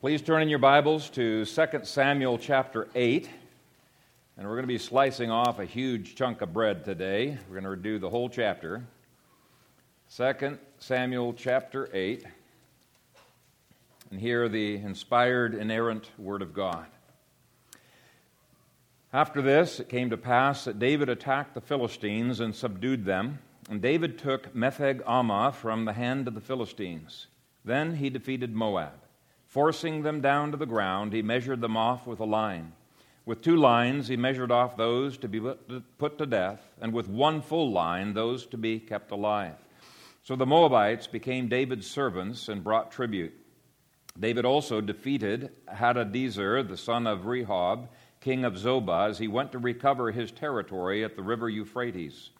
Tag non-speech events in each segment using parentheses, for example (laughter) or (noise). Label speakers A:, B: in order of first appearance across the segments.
A: Please turn in your Bibles to 2 Samuel chapter 8. And we're going to be slicing off a huge chunk of bread today. We're going to do the whole chapter. 2 Samuel chapter 8. And hear the inspired, inerrant Word of God. After this, it came to pass that David attacked the Philistines and subdued them. And David took Metheg Ammah from the hand of the Philistines. Then he defeated Moab. Forcing them down to the ground, he measured them off with a line. With two lines, he measured off those to be put to death, and with one full line, those to be kept alive. So the Moabites became David's servants and brought tribute. David also defeated Hadadezer, the son of Rehob, king of Zobah, as he went to recover his territory at the river Euphrates.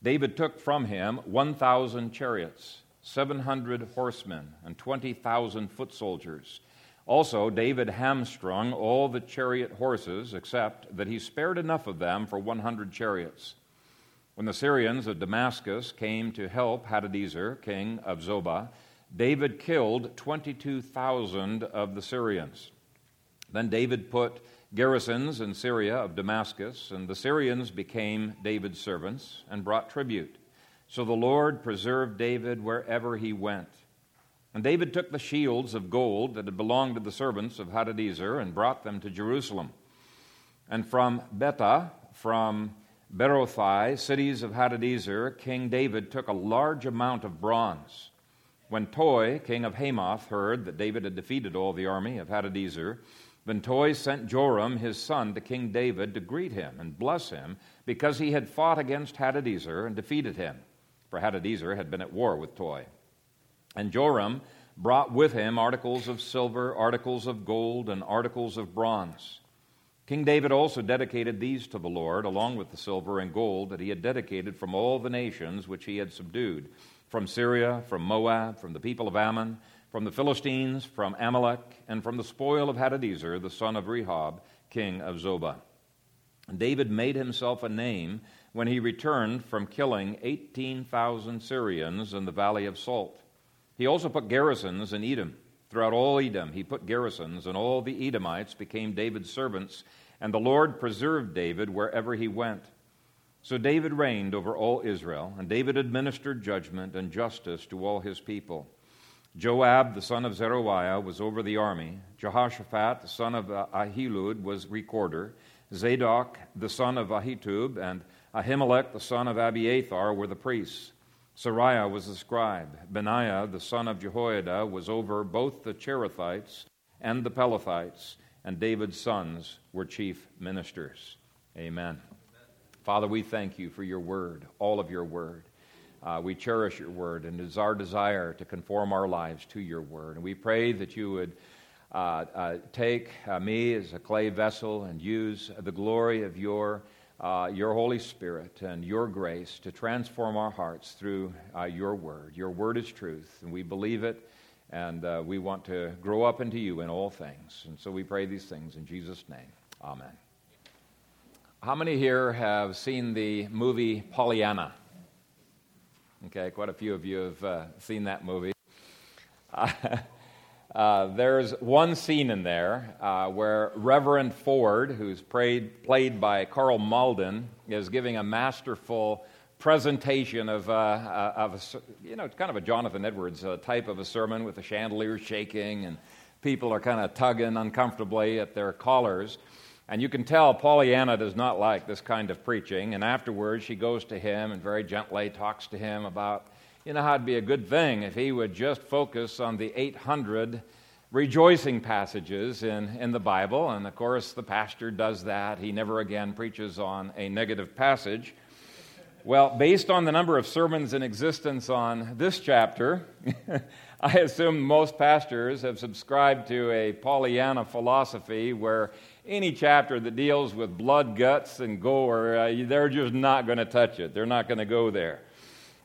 A: David took from him 1,000 chariots 700 horsemen, and 20,000 foot soldiers. Also, David hamstrung all the chariot horses, except that he spared enough of them for 100 chariots. When the Syrians of Damascus came to help Hadadezer, king of Zobah, David killed 22,000 of the Syrians. Then David put garrisons in Syria of Damascus, and the Syrians became David's servants and brought tribute. So the Lord preserved David wherever he went. And David took the shields of gold that had belonged to the servants of Hadadezer and brought them to Jerusalem. And from Betah, from Berothai, cities of Hadadezer, King David took a large amount of bronze. When Toi, king of Hamath, heard that David had defeated all the army of Hadadezer, then Toi sent Joram, his son, to King David to greet him and bless him because he had fought against Hadadezer and defeated him for Hadadezer had been at war with Toi. And Joram brought with him articles of silver, articles of gold, and articles of bronze. King David also dedicated these to the Lord, along with the silver and gold that he had dedicated from all the nations which he had subdued from Syria, from Moab, from the people of Ammon, from the Philistines, from Amalek, and from the spoil of Hadadezer, the son of Rehob, king of Zobah. David made himself a name when he returned from killing 18,000 Syrians in the Valley of Salt. He also put garrisons in Edom. Throughout all Edom, he put garrisons, and all the Edomites became David's servants, and the Lord preserved David wherever he went. So David reigned over all Israel, and David administered judgment and justice to all his people. Joab, the son of Zeruiah, was over the army. Jehoshaphat, the son of Ahilud, was recorder. Zadok, the son of Ahitub, and Ahimelech, the son of Abiathar, were the priests. Seraiah was the scribe. Benaiah, the son of Jehoiada, was over both the Cherethites and the Pelethites, and David's sons were chief ministers. Amen. Amen. Father, we thank you for your word, all of your word. Uh, we cherish your word, and it is our desire to conform our lives to your word. And we pray that you would uh, uh, take uh, me as a clay vessel and use the glory of your uh, your Holy Spirit and your grace to transform our hearts through uh, your word. Your word is truth, and we believe it, and uh, we want to grow up into you in all things. And so we pray these things in Jesus' name. Amen. How many here have seen the movie Pollyanna? Okay, quite a few of you have uh, seen that movie. (laughs) Uh, there's one scene in there uh, where Reverend Ford, who's played, played by Karl Malden, is giving a masterful presentation of, uh, uh of a, you know, kind of a Jonathan Edwards uh, type of a sermon with the chandelier shaking and people are kind of tugging uncomfortably at their collars. And you can tell Pollyanna does not like this kind of preaching. And afterwards, she goes to him and very gently talks to him about you know how it'd be a good thing if he would just focus on the 800 rejoicing passages in, in the Bible. And of course, the pastor does that. He never again preaches on a negative passage. Well, based on the number of sermons in existence on this chapter, (laughs) I assume most pastors have subscribed to a Pollyanna philosophy where any chapter that deals with blood, guts, and gore, uh, they're just not going to touch it. They're not going to go there.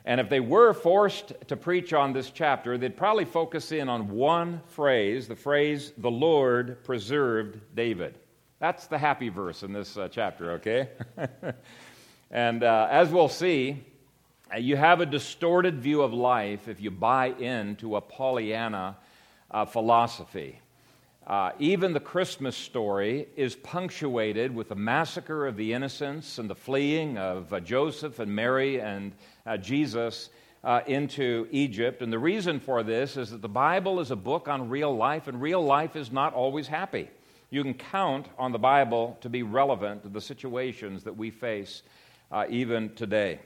A: And if they were forced to preach on this chapter, they'd probably focus in on one phrase the phrase, the Lord preserved David. That's the happy verse in this uh, chapter, okay? (laughs) and uh, as we'll see, uh, you have a distorted view of life if you buy into a Pollyanna uh, philosophy. Uh, even the Christmas story is punctuated with the massacre of the innocents and the fleeing of uh, Joseph and Mary and uh, Jesus uh, into Egypt. And the reason for this is that the Bible is a book on real life, and real life is not always happy. You can count on the Bible to be relevant to the situations that we face uh, even today.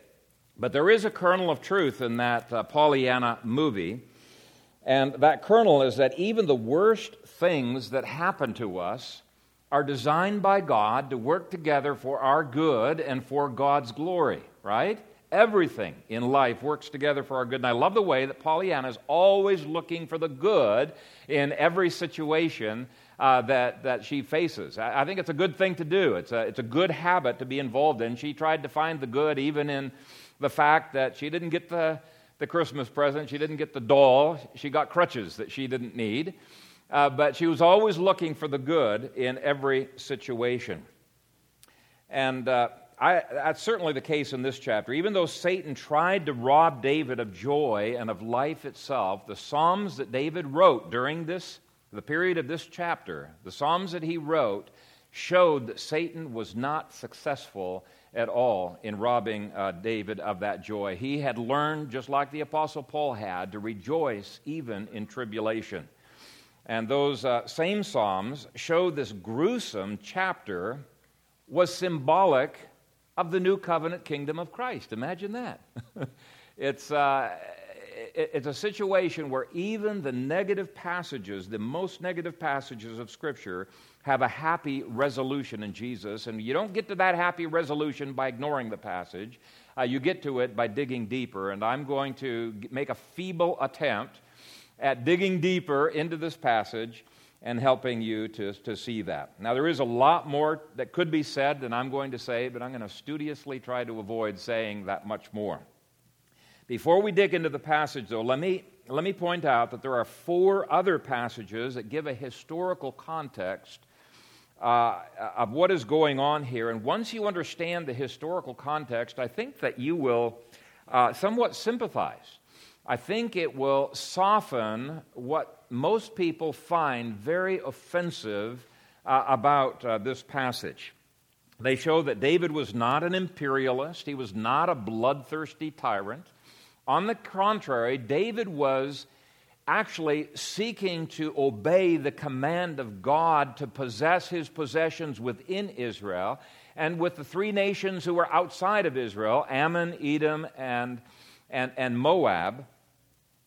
A: But there is a kernel of truth in that uh, Pollyanna movie. And that kernel is that even the worst things that happen to us are designed by God to work together for our good and for God's glory, right? Everything in life works together for our good. And I love the way that Pollyanna is always looking for the good in every situation uh, that, that she faces. I, I, think it's a good thing to do. It's a, it's a good habit to be involved in. She tried to find the good even in the fact that she didn't get the, the Christmas present, she didn't get the doll, she got crutches that she didn't need. Uh, but she was always looking for the good in every situation. And uh, I, that's certainly the case in this chapter. Even though Satan tried to rob David of joy and of life itself, the Psalms that David wrote during this, the period of this chapter, the Psalms that he wrote, showed that Satan was not successful at all in robbing uh, David of that joy. He had learned, just like the Apostle Paul had, to rejoice even in tribulation. And those uh, same Psalms show this gruesome chapter was symbolic of the new covenant kingdom of Christ. Imagine that. (laughs) it's, uh, it's a situation where even the negative passages, the most negative passages of Scripture, have a happy resolution in Jesus. And you don't get to that happy resolution by ignoring the passage, uh, you get to it by digging deeper. And I'm going to make a feeble attempt at digging deeper into this passage and helping you to, to see that. Now, there is a lot more that could be said than I'm going to say, but I'm going to studiously try to avoid saying that much more. Before we dig into the passage, though, let me, let me point out that there are four other passages that give a historical context uh, of what is going on here. And once you understand the historical context, I think that you will uh, somewhat sympathize. I think it will soften what most people find very offensive uh, about uh, this passage. They show that David was not an imperialist, he was not a bloodthirsty tyrant. On the contrary, David was actually seeking to obey the command of God to possess his possessions within Israel and with the three nations who were outside of Israel Ammon, Edom, and, and, and Moab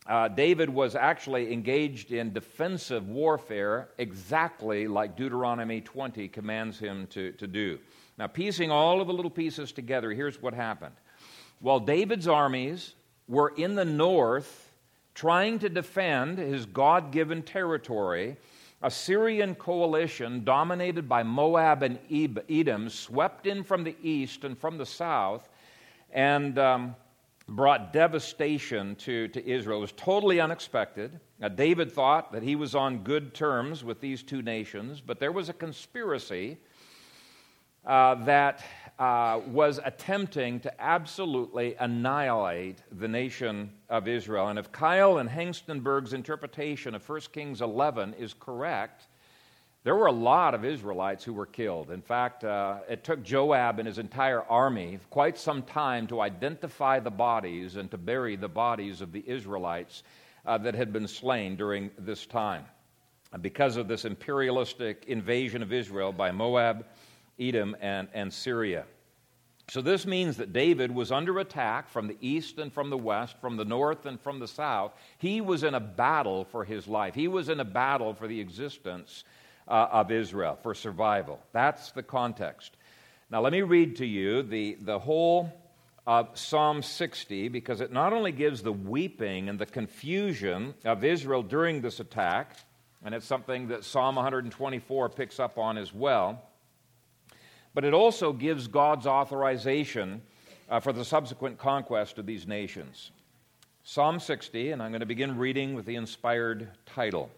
A: uh, David was actually engaged in defensive warfare exactly like Deuteronomy 20 commands him to, to do. Now, piecing all of the little pieces together, here's what happened. While David's armies were in the north trying to defend his God given territory, a Syrian coalition dominated by Moab and Edom swept in from the east and from the south. And um, brought devastation to, to Israel. It was totally unexpected. Now, David thought that he was on good terms with these two nations, but there was a conspiracy uh, that uh, was attempting to absolutely annihilate the nation of Israel. And if Keil and Hengstenberg's interpretation of 1 Kings 11 is correct, there were a lot of Israelites who were killed. In fact, uh, it took Joab and his entire army quite some time to identify the bodies and to bury the bodies of the Israelites uh, that had been slain during this time. Because of this imperialistic invasion of Israel by Moab, Edom, and, and Syria. So, this means that David was under attack from the east and from the west, from the north and from the south. He was in a battle for his life, he was in a battle for the existence uh, of Israel for survival. That's the context. Now, let me read to you the, the whole of Psalm 60 because it not only gives the weeping and the confusion of Israel during this attack, and it's something that Psalm 124 picks up on as well, but it also gives God's authorization uh, for the subsequent conquest of these nations. Psalm 60, and I'm going to begin reading with the inspired title.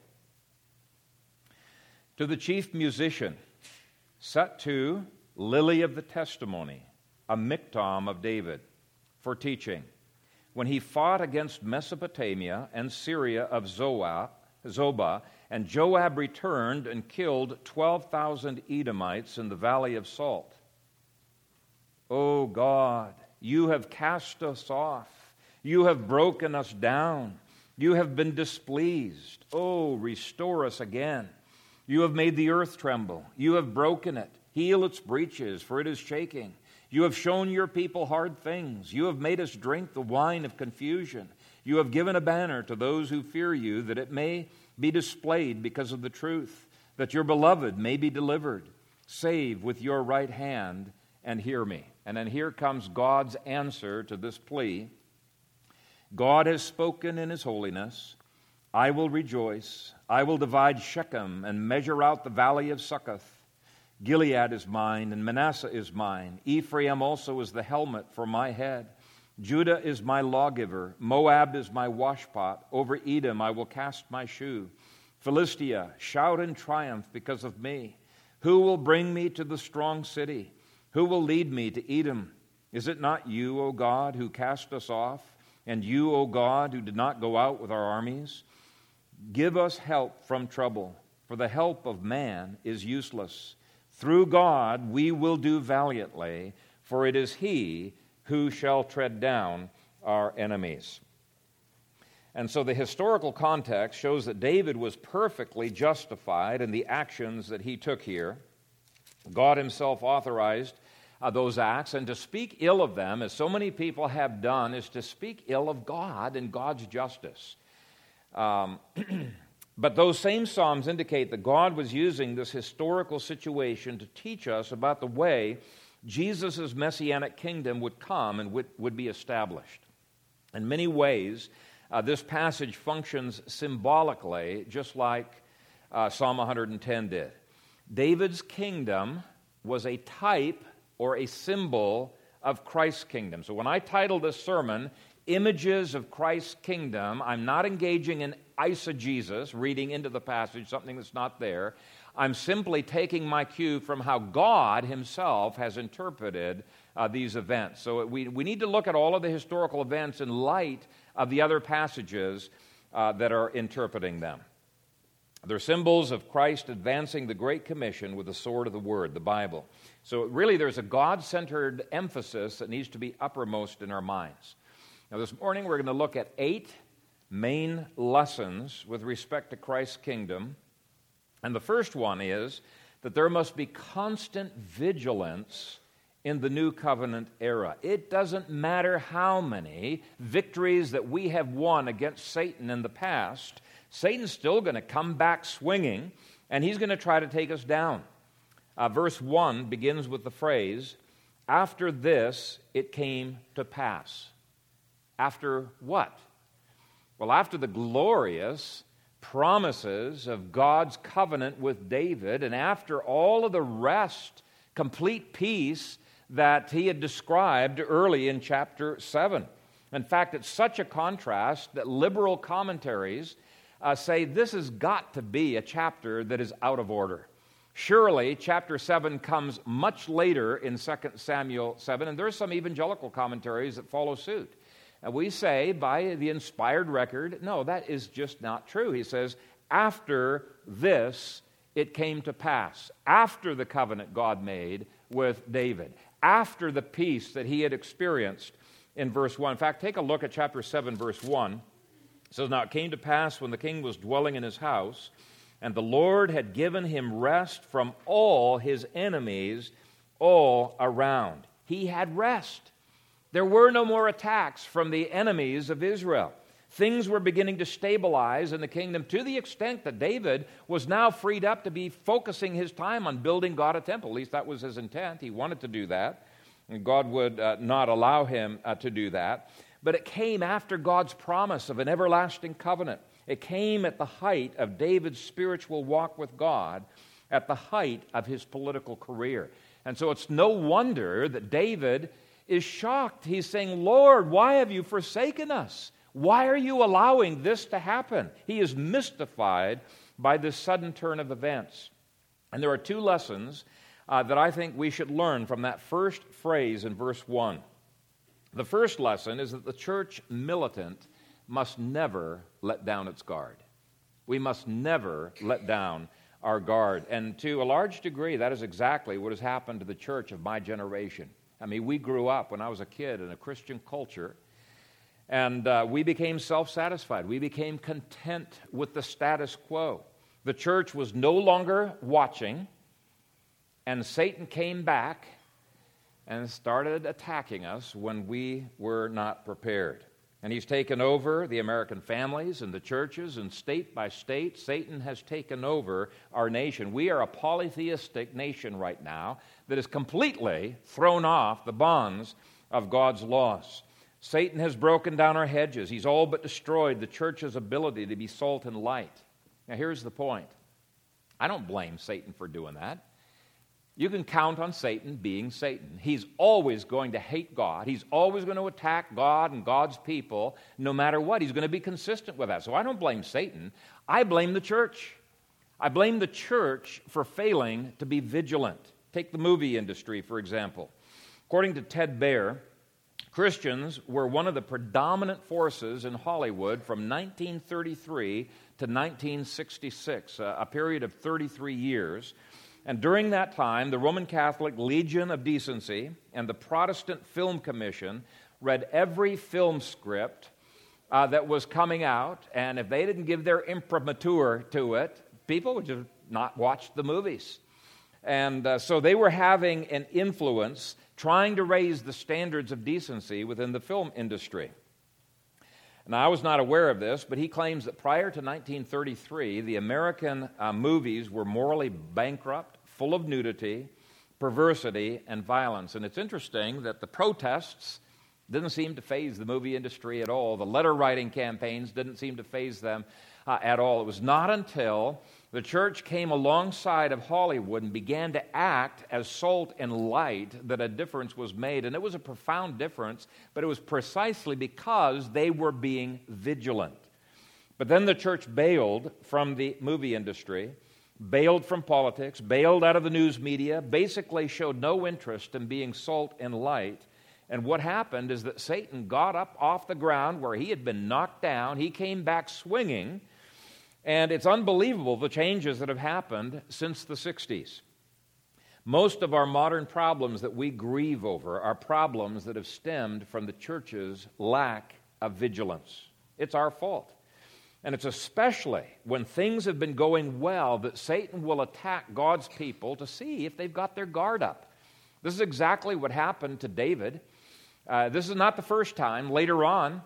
A: To the chief musician, set to Lily of the Testimony, a miktam of David, for teaching. When he fought against Mesopotamia and Syria of Zoar, Zobah, and Joab returned and killed 12,000 Edomites in the valley of Salt. O oh God, you have cast us off. You have broken us down. You have been displeased. Oh, restore us again. You have made the earth tremble. You have broken it. Heal its breaches, for it is shaking. You have shown your people hard things. You have made us drink the wine of confusion. You have given a banner to those who fear you, that it may be displayed because of the truth, that your beloved may be delivered. Save with your right hand and hear me. And then here comes God's answer to this plea God has spoken in his holiness. I will rejoice. I will divide Shechem and measure out the valley of Succoth. Gilead is mine, and Manasseh is mine. Ephraim also is the helmet for my head. Judah is my lawgiver. Moab is my washpot. Over Edom I will cast my shoe. Philistia, shout in triumph because of me. Who will bring me to the strong city? Who will lead me to Edom? Is it not you, O God, who cast us off? And you, O God, who did not go out with our armies? Give us help from trouble, for the help of man is useless. Through God we will do valiantly, for it is He who shall tread down our enemies. And so the historical context shows that David was perfectly justified in the actions that he took here. God himself authorized uh, those acts, and to speak ill of them, as so many people have done, is to speak ill of God and God's justice. Um, (clears throat) But those same Psalms indicate that God was using this historical situation to teach us about the way Jesus' messianic kingdom would come and would, would be established. In many ways, uh, this passage functions symbolically, just like uh, Psalm 110 did. David's kingdom was a type or a symbol of Christ's kingdom. So when I titled this sermon, Images of Christ's Kingdom, I'm not engaging in eisegesis, reading into the passage something that's not there. I'm simply taking my cue from how God Himself has interpreted uh, these events. So we, we need to look at all of the historical events in light of the other passages uh, that are interpreting them. They're symbols of Christ advancing the Great Commission with the sword of the Word, the Bible. So, really, there's a God centered emphasis that needs to be uppermost in our minds. Now, this morning, we're going to look at eight main lessons with respect to Christ's kingdom. And the first one is that there must be constant vigilance in the new covenant era. It doesn't matter how many victories that we have won against Satan in the past, Satan's still going to come back swinging and he's going to try to take us down. Uh, verse 1 begins with the phrase, After this it came to pass. After what? Well, after the glorious promises of God's covenant with David, and after all of the rest, complete peace that he had described early in chapter 7. In fact, it's such a contrast that liberal commentaries uh, say this has got to be a chapter that is out of order. Surely, chapter 7 comes much later in 2 Samuel 7, and there's some evangelical commentaries that follow suit. We say by the inspired record, no, that is just not true. He says, after this it came to pass, after the covenant God made with David, after the peace that he had experienced in verse 1. In fact, take a look at chapter 7, verse 1. It says, Now it came to pass when the king was dwelling in his house, and the Lord had given him rest from all his enemies all around. He had rest. There were no more attacks from the enemies of Israel. Things were beginning to stabilize in the kingdom to the extent that David was now freed up to be focusing his time on building God a temple. At least that was his intent. He wanted to do that, and God would uh, not allow him uh, to do that. But it came after God's promise of an everlasting covenant. It came at the height of David's spiritual walk with God, at the height of his political career. And so it's no wonder that David is shocked. He's saying, Lord, why have you forsaken us? Why are you allowing this to happen? He is mystified by this sudden turn of events. And there are two lessons uh, that I think we should learn from that first phrase in verse 1. The first lesson is that the church militant must never let down its guard. We must never let down our guard. And to a large degree, that is exactly what has happened to the church of my generation. I mean, we grew up when I was a kid in a Christian culture, and uh, we became self satisfied. We became content with the status quo. The church was no longer watching, and Satan came back and started attacking us when we were not prepared. And he's taken over the American families and the churches, and state by state, Satan has taken over our nation. We are a polytheistic nation right now that has completely thrown off the bonds of God's laws. Satan has broken down our hedges. He's all but destroyed the church's ability to be salt and light. Now, here's the point I don't blame Satan for doing that. You can count on Satan being Satan. He's always going to hate God. He's always going to attack God and God's people no matter what. He's going to be consistent with that. So I don't blame Satan. I blame the church. I blame the church for failing to be vigilant. Take the movie industry, for example. According to Ted Baehr, Christians were one of the predominant forces in Hollywood from 1933 to 1966, a period of 33 years. And during that time, the Roman Catholic Legion of Decency and the Protestant Film Commission read every film script uh, that was coming out, and if they didn't give their imprimatur to it, people would just not watch the movies. And uh, so they were having an influence trying to raise the standards of decency within the film industry. Now, I was not aware of this, but he claims that prior to 1933, the American uh, movies were morally bankrupt, full of nudity, perversity, and violence. And it's interesting that the protests didn't seem to faze the movie industry at all. The letter writing campaigns didn't seem to faze them uh, at all. It was not until the church came alongside of Hollywood and began to act as salt and light that a difference was made. And it was a profound difference, but it was precisely because they were being vigilant. But then the church bailed from the movie industry, bailed from politics, bailed out of the news media, basically showed no interest in being salt and light. And what happened is that Satan got up off the ground where he had been knocked down. He came back swinging and it's unbelievable the changes that have happened since the 60s. Most of our modern problems that we grieve over are problems that have stemmed from the church's lack of vigilance. It's our fault. And it's especially when things have been going well that Satan will attack God's people to see if they've got their guard up. This is exactly what happened to David. Uh, this is not the first time. Later on,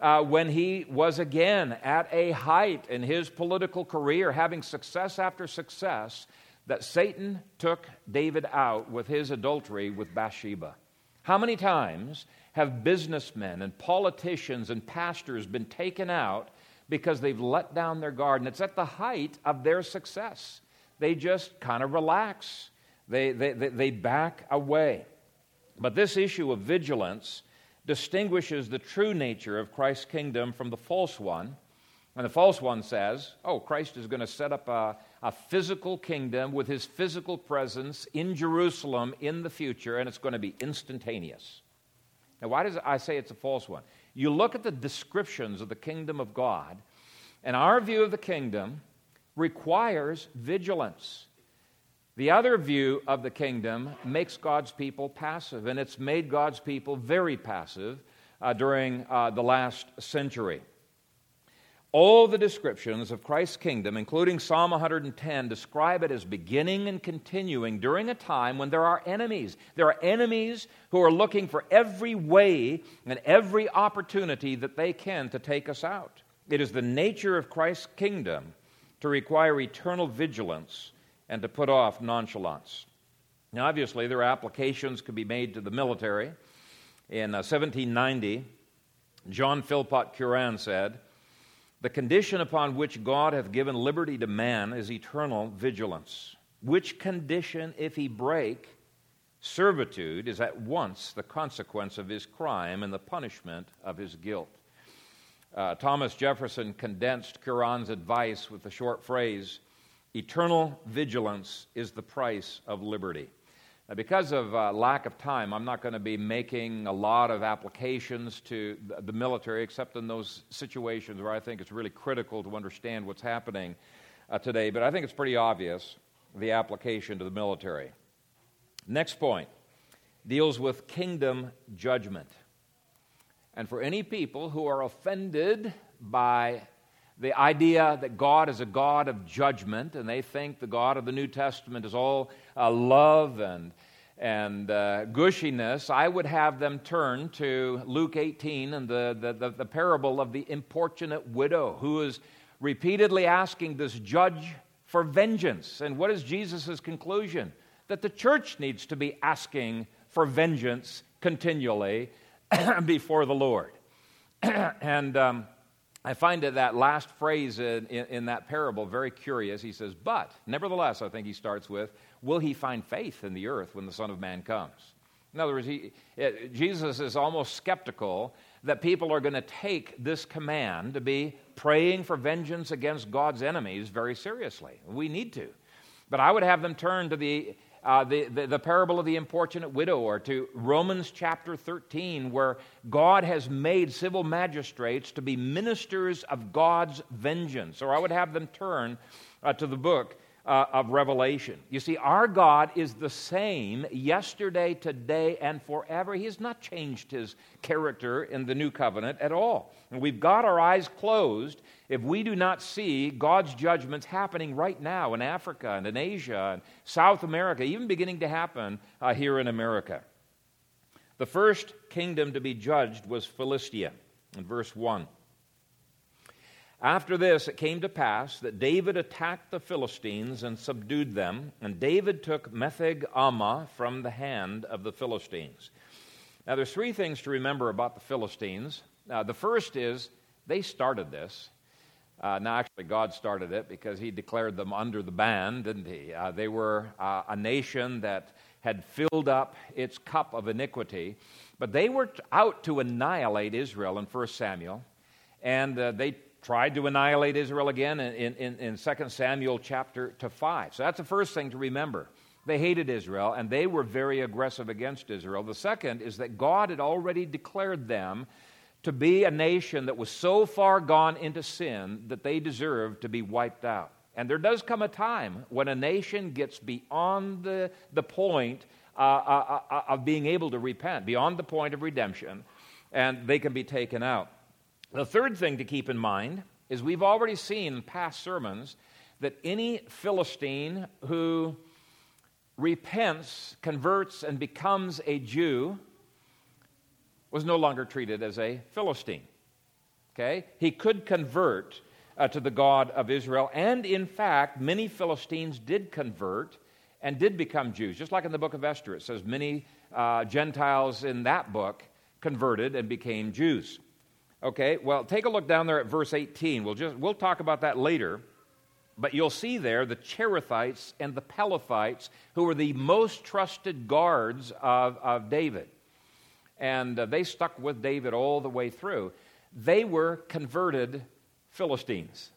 A: uh, when he was again at a height in his political career, having success after success, that Satan took David out with his adultery with Bathsheba. How many times have businessmen and politicians and pastors been taken out because they've let down their guard? And it's at the height of their success. They just kind of relax, they, they, they, they back away. But this issue of vigilance distinguishes the true nature of Christ's kingdom from the false one. And the false one says, oh, Christ is going to set up a, a, physical kingdom with his physical presence in Jerusalem in the future, and it's going to be instantaneous. Now, why does I say it's a false one? You look at the descriptions of the kingdom of God, and our view of the kingdom requires vigilance. The other view of the kingdom makes God's people passive, and it's made God's people very passive uh, during uh, the last century. All the descriptions of Christ's kingdom, including Psalm 110, describe it as beginning and continuing during a time when there are enemies. There are enemies who are looking for every way and every opportunity that they can to take us out. It is the nature of Christ's kingdom to require eternal vigilance and to put off nonchalance. Now, obviously, there are applications could be made to the military. In uh, 1790, John Philpot Curran said, The condition upon which God hath given liberty to man is eternal vigilance, which condition, if he break, servitude is at once the consequence of his crime and the punishment of his guilt. Uh, Thomas Jefferson condensed Curran's advice with the short phrase, Eternal vigilance is the price of liberty. Because of uh, lack of time, I'm not going to be making a lot of applications to the military, except in those situations where I think it's really critical to understand what's happening uh, today. But I think it's pretty obvious the application to the military. Next point deals with kingdom judgment. And for any people who are offended by the idea that God is a God of judgment, and they think the God of the New Testament is all uh, love and, and uh, gushiness, I would have them turn to Luke 18 and the, the, the, the parable of the importunate widow who is repeatedly asking this judge for vengeance. And what is Jesus' conclusion? That the church needs to be asking for vengeance continually (clears throat) before the Lord. (clears throat) and um, I find that, that last phrase in, in, in, that parable very curious. He says, But, nevertheless, I think he starts with, Will he find faith in the earth when the Son of Man comes? In other words, he, it, uh, Jesus is almost skeptical that people are going to take this command to be praying for vengeance against God's enemies very seriously. We need to. But I would have them turn to the uh, the, the, the, parable of the importunate widow, or to Romans chapter 13, where God has made civil magistrates to be ministers of God's vengeance. Or I would have them turn uh, to the book uh, of Revelation. You see, our God is the same yesterday, today, and forever. He has not changed his character in the new covenant at all. And we've got our eyes closed if we do not see God's judgments happening right now in Africa and in Asia and South America, even beginning to happen uh, here in America. The first kingdom to be judged was Philistia in verse 1. After this, it came to pass that David attacked the Philistines and subdued them, and David took Metheg Ammah from the hand of the Philistines. Now, there's three things to remember about the Philistines. Uh, the first is they started this. Uh, now, actually, God started it because He declared them under the ban, didn't He? Uh, they were uh, a nation that had filled up its cup of iniquity, but they were out to annihilate Israel in 1 Samuel, and uh, they tried to annihilate Israel again in, in, in 2 Samuel chapter to 5. So that's the first thing to remember. They hated Israel and they were very aggressive against Israel. The second is that God had already declared them to be a nation that was so far gone into sin that they deserved to be wiped out. And there does come a time when a nation gets beyond the, the point uh, uh, uh, of being able to repent, beyond the point of redemption, and they can be taken out. The third thing to keep in mind is we've already seen in past sermons that any Philistine who repents, converts, and becomes a Jew was no longer treated as a Philistine. Okay? He could convert uh, to the God of Israel, and in fact, many Philistines did convert and did become Jews. Just like in the book of Esther, it says many uh, Gentiles in that book converted and became Jews. Okay, well, take a look down there at verse 18. We'll, just, we'll talk about that later. But you'll see there the Cherethites and the Pelethites, who were the most trusted guards of, of David. And uh, they stuck with David all the way through. They were converted Philistines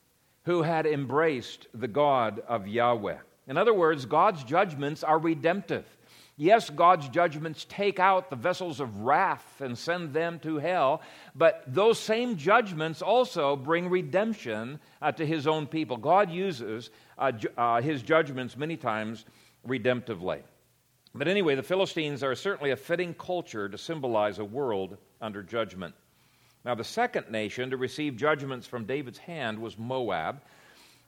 A: who had embraced the God of Yahweh. In other words, God's judgments are redemptive. Yes, God's judgments take out the vessels of wrath and send them to hell, but those same judgments also bring redemption uh, to his own people. God uses uh, ju- uh, his judgments many times redemptively. But anyway, the Philistines are certainly a fitting culture to symbolize a world under judgment. Now, the second nation to receive judgments from David's hand was Moab.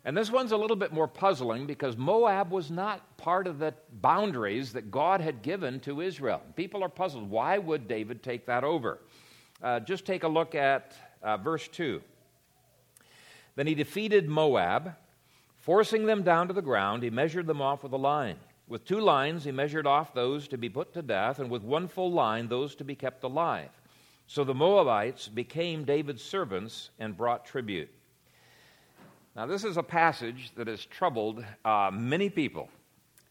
A: And this one's a little bit more puzzling because Moab was not part of the boundaries that God had given to Israel. People are puzzled. Why would David take that over? Uh, just take a look at uh, verse 2. Then he defeated Moab, forcing them down to the ground. He measured them off with a line. With two lines, he measured off those to be put to death, and with one full line, those to be kept alive. So the Moabites became David's servants and brought tribute. Now, this is a passage that has troubled uh, many people.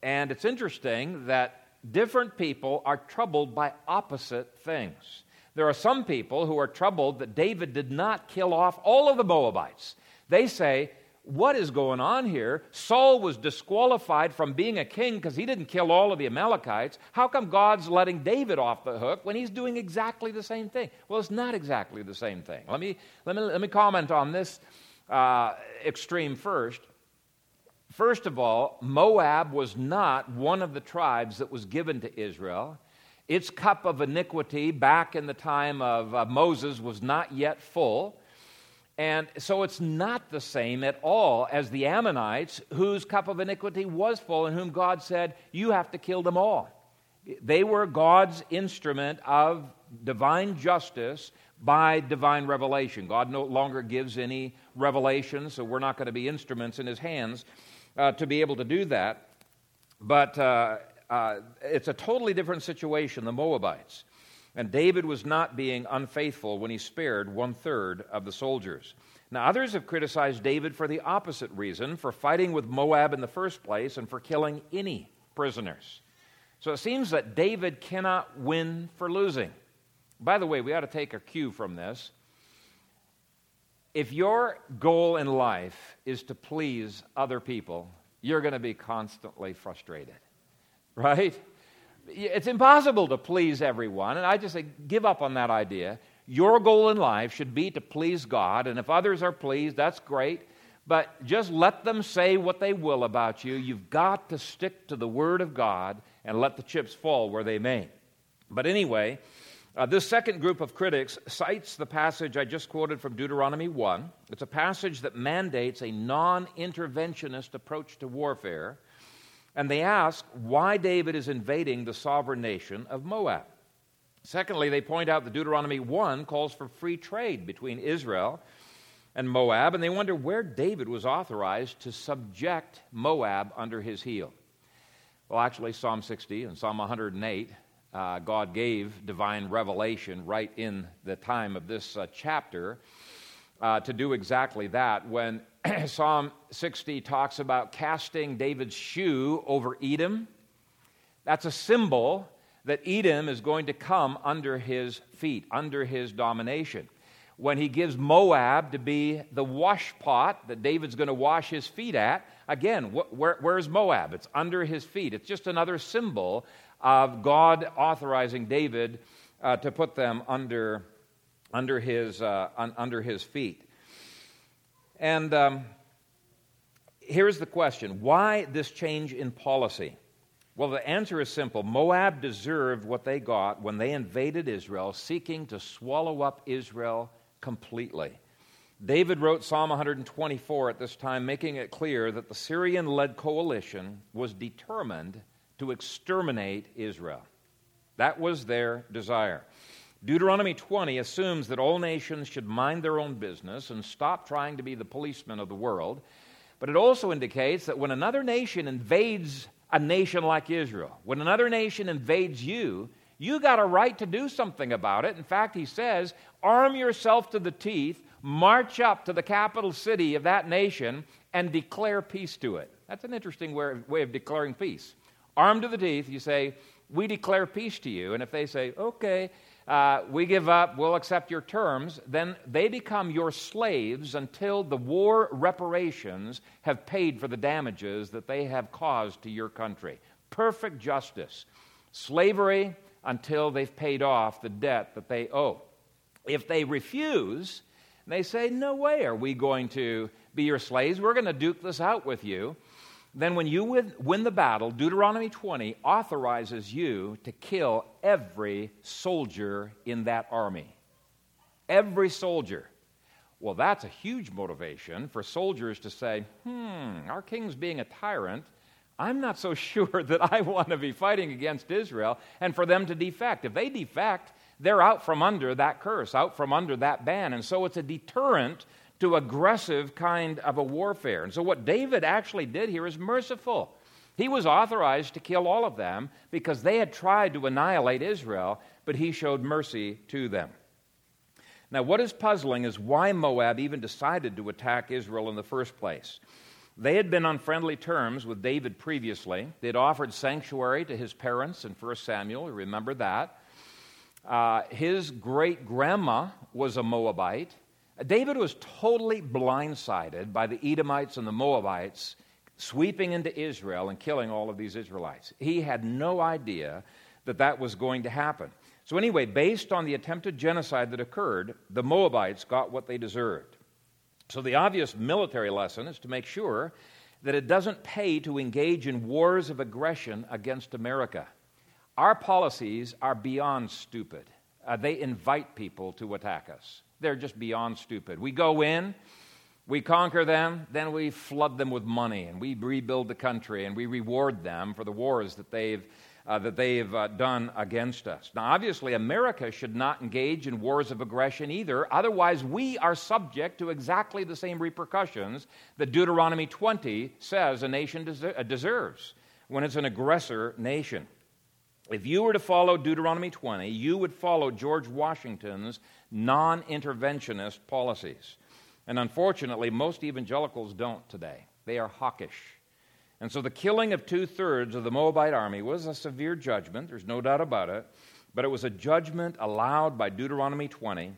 A: And it's interesting that different people are troubled by opposite things. There are some people who are troubled that David did not kill off all of the Moabites. They say, what is going on here? Saul was disqualified from being a king because he didn't kill all of the Amalekites. How come God's letting David off the hook when he's doing exactly the same thing? Well, it's not exactly the same thing. Let me, let me, let me comment on this uh, extreme first. First of all, Moab was not one of the tribes that was given to Israel. Its cup of iniquity back in the time of uh, Moses was not yet full. And so it's not the same at all as the Ammonites, whose cup of iniquity was full, and whom God said, You have to kill them all. They were God's instrument of divine justice by divine revelation. God no longer gives any revelation, so we're not going to be instruments in his hands uh, to be able to do that. But uh, uh, it's a totally different situation, the Moabites. And David was not being unfaithful when he spared one third of the soldiers. Now, others have criticized David for the opposite reason for fighting with Moab in the first place and for killing any prisoners. So it seems that David cannot win for losing. By the way, we ought to take a cue from this. If your goal in life is to please other people, you're going to be constantly frustrated, right? it's impossible to please everyone. And I just say, give up on that idea. Your goal in life should be to please God. And if others are pleased, that's great. But just let them say what they will about you. You've got to stick to the Word of God and let the chips fall where they may. But anyway, uh, this second group of critics cites the passage I just quoted from Deuteronomy 1. It's a passage that mandates a non interventionist approach to warfare and they ask why David is invading the sovereign nation of Moab. Secondly, they point out that Deuteronomy 1 calls for free trade between Israel and Moab, and they wonder where David was authorized to subject Moab under his heel. Well, actually, Psalm 60 and Psalm 108, uh, God gave divine revelation right in the time of this uh, chapter uh, to do exactly that. When (clears throat) Psalm 60 talks about casting David's shoe over Edom. That's a symbol that Edom is going to come under his feet, under his domination. When he gives Moab to be the wash pot that David's going to wash his feet at, again, wh- where, where's Moab? It's under his feet. It's just another symbol of God authorizing David uh, to put them under, under, his, uh, un- under his feet. And um, here's the question why this change in policy? Well, the answer is simple. Moab deserved what they got when they invaded Israel, seeking to swallow up Israel completely. David wrote Psalm 124 at this time, making it clear that the Syrian led coalition was determined to exterminate Israel. That was their desire. Deuteronomy 20 assumes that all nations should mind their own business and stop trying to be the policemen of the world. But it also indicates that when another nation invades a nation like Israel, when another nation invades you, you got a right to do something about it. In fact, he says, arm yourself to the teeth, march up to the capital city of that nation, and declare peace to it. That's an interesting way of declaring peace. Armed to the teeth, you say, We declare peace to you. And if they say, Okay, uh, we give up, we'll accept your terms, then they become your slaves until the war reparations have paid for the damages that they have caused to your country. Perfect justice. Slavery until they've paid off the debt that they owe. If they refuse, they say, No way are we going to be your slaves. We're going to duke this out with you then when you win the battle, Deuteronomy 20 authorizes you to kill every soldier in that army. Every soldier. Well, that's a huge motivation for soldiers to say, hmm, our king's being a tyrant. I'm not so (laughs) sure that I want to be fighting against Israel, and for them to defect. If they defect, they're out from under that curse, out from under that ban. And so it's a deterrent to aggressive kind of a warfare. And so, what David actually did here is merciful. He was authorized to kill all of them because they had tried to annihilate Israel, but he showed mercy to them. Now, what is puzzling is why Moab even decided to attack Israel in the first place. They had been on friendly terms with David previously. They'd offered sanctuary to his parents in 1 Samuel. Remember that. Uh, his great grandma was a Moabite. David was totally blindsided by the Edomites and the Moabites sweeping into Israel and killing all of these Israelites. He had no idea that that was going to happen. So, anyway, based on the attempted genocide that occurred, the Moabites got what they deserved. So, the obvious military lesson is to make sure that it doesn't pay to engage in wars of aggression against America. Our policies are beyond stupid. Uh, they invite people to attack us. They're just beyond stupid. We go in, we conquer them, then we flood them with money, and we rebuild the country, and we reward them for the wars that they've, uh, that they've uh, done against us. Now, obviously, America should not engage in wars of aggression either. Otherwise, we are subject to exactly the same repercussions that Deuteronomy 20 says a nation uh, deserves when it's an aggressor nation. If you were to follow Deuteronomy 20, you would follow George Washington's non interventionist policies. And unfortunately, most evangelicals don't today. They are hawkish. And so the killing of two thirds of the Moabite army was a severe judgment, there's no doubt about it, but it was a judgment allowed by Deuteronomy 20,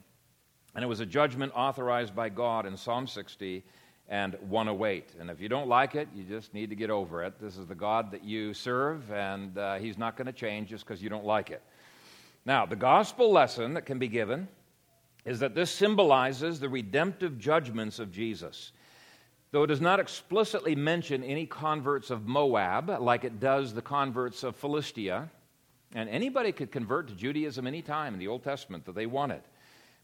A: and it was a judgment authorized by God in Psalm 60 and 108. And if you don't like it, you just need to get over it. This is the God that you serve, and uh, He's not going to change just because you don't like it. Now, the gospel lesson that can be given is that this symbolizes the redemptive judgments of Jesus. Though it does not explicitly mention any converts of Moab, like it does the converts of Philistia, and anybody could convert to Judaism any time in the Old Testament that they wanted.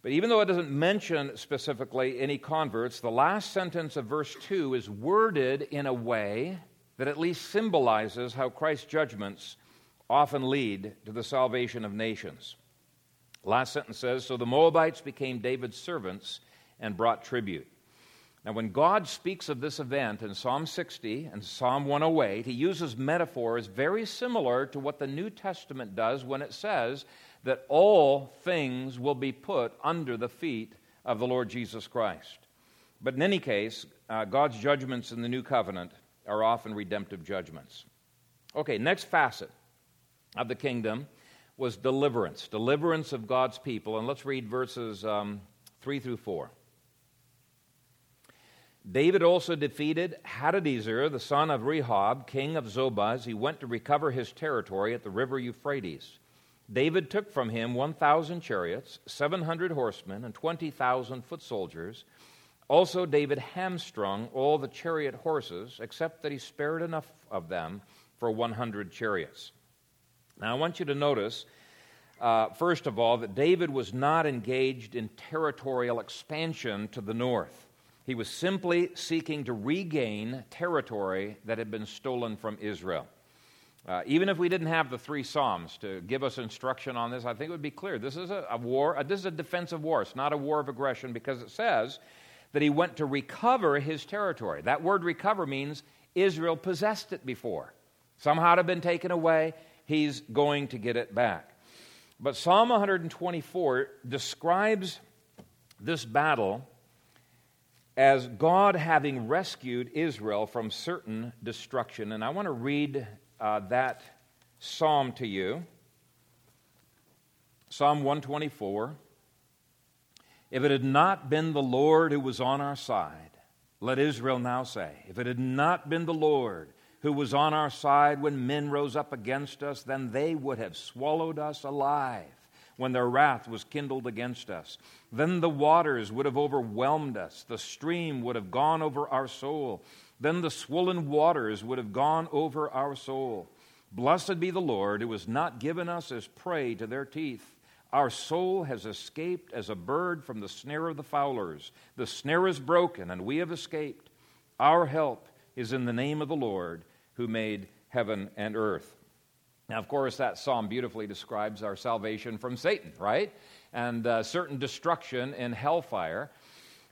A: But even though it doesn't mention specifically any converts, the last sentence of verse 2 is worded in a way that at least symbolizes how Christ's judgments often lead to the salvation of nations. Last sentence says So the Moabites became David's servants and brought tribute. Now, when God speaks of this event in Psalm 60 and Psalm 108, he uses metaphors very similar to what the New Testament does when it says that all things will be put under the feet of the Lord Jesus Christ. But in any case, uh, God's judgments in the new covenant are often redemptive judgments. Okay, next facet of the kingdom was deliverance, deliverance of God's people. And let's read verses um, 3 through 4. David also defeated Hadadezer, the son of Rehob, king of Zobah. He went to recover his territory at the river Euphrates. David took from him 1,000 chariots, 700 horsemen, and 20,000 foot soldiers. Also, David hamstrung all the chariot horses, except that he spared enough of them for 100 chariots. Now, I want you to notice, uh, first of all, that David was not engaged in territorial expansion to the north. He was simply seeking to regain territory that had been stolen from Israel. Uh, even if we didn't have the three Psalms to give us instruction on this, I think it would be clear. This is a, a war, uh, this is a defensive war. It's not a war of aggression because it says that he went to recover his territory. That word recover means Israel possessed it before. Somehow it had been taken away he's going to get it back. But Psalm 124 describes this battle as God having rescued Israel from certain destruction. And I want to read uh, that psalm to you Psalm 124. If it had not been the Lord who was on our side, let Israel now say, if it had not been the Lord who was on our side when men rose up against us, then they would have swallowed us alive when their wrath was kindled against us. Then the waters would have overwhelmed us, the stream would have gone over our soul. Then the swollen waters would have gone over our soul. Blessed be the Lord, who has not given us as prey to their teeth. Our soul has escaped as a bird from the snare of the fowlers. The snare is broken, and we have escaped. Our help is in the name of the Lord who made heaven and earth. Now, of course, that psalm beautifully describes our salvation from Satan, right? And uh, certain destruction in hellfire.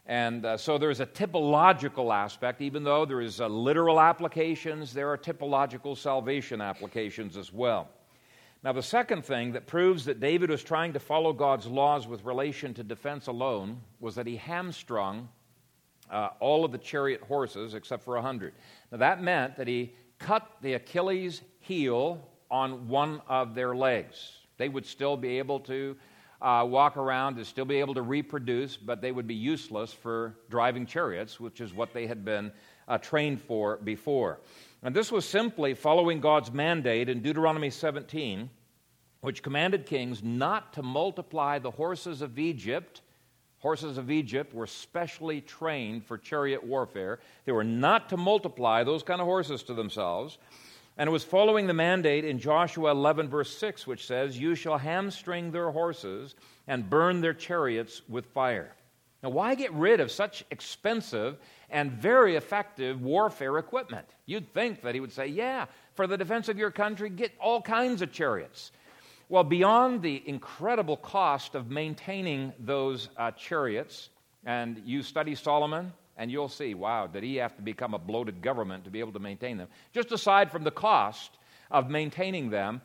A: And uh, so there's a typological aspect, even though there is uh, literal applications, there are typological salvation applications as well. Now, the second thing that proves that David was trying to follow God's laws with relation to defense alone was that he hamstrung uh, all of the chariot horses except for a 100. Now, that meant that he cut the Achilles heel on one of their legs. They would still be able to uh, walk around and still be able to reproduce, but they would be useless for driving chariots, which is what they had been uh, trained for before. And this was simply following God's mandate in Deuteronomy 17, which commanded kings not to multiply the horses of Egypt. Horses of Egypt were specially trained for chariot warfare. They were not to multiply those kind of horses to themselves. And it was following the mandate in Joshua 11, verse 6, which says, You shall hamstring their horses and burn their chariots with fire. Now, why get rid of such expensive and very effective warfare equipment? You'd think that he would say, Yeah, for the defense of your country, get all kinds of chariots. Well, beyond the incredible cost of maintaining those uh, chariots, and you study Solomon, and you'll see, wow, did he have to become a bloated government to be able to maintain them? Just aside from the cost of maintaining them,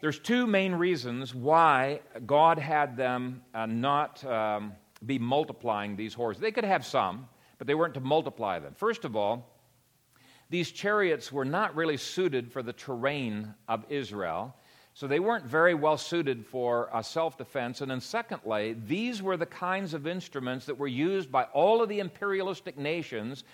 A: there's two main reasons why God had them uh, not um, be multiplying these horses. They could have some, but they weren't to multiply them. First of all, these chariots were not really suited for the terrain of Israel. So they weren't very well suited for uh, self defense. And then, secondly, these were the kinds of instruments that were used by all of the imperialistic nations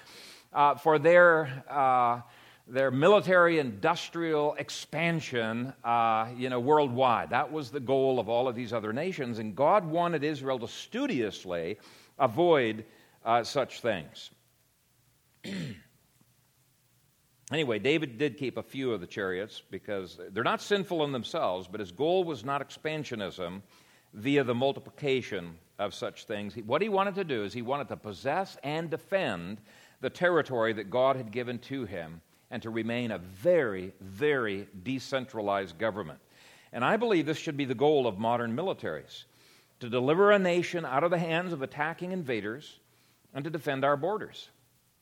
A: uh, for their. Uh, their military industrial expansion uh, you know, worldwide. That was the goal of all of these other nations, and God wanted Israel to studiously avoid uh, such things. (clears throat) Anyway, David did keep a few of the chariots because they're not sinful in themselves, but his goal was not expansionism via the multiplication of such things. What he wanted to do is he wanted to possess and defend the territory that God had given to him and to remain a very, very decentralized government. And I believe this should be the goal of modern militaries to deliver a nation out of the hands of attacking invaders and to defend our borders.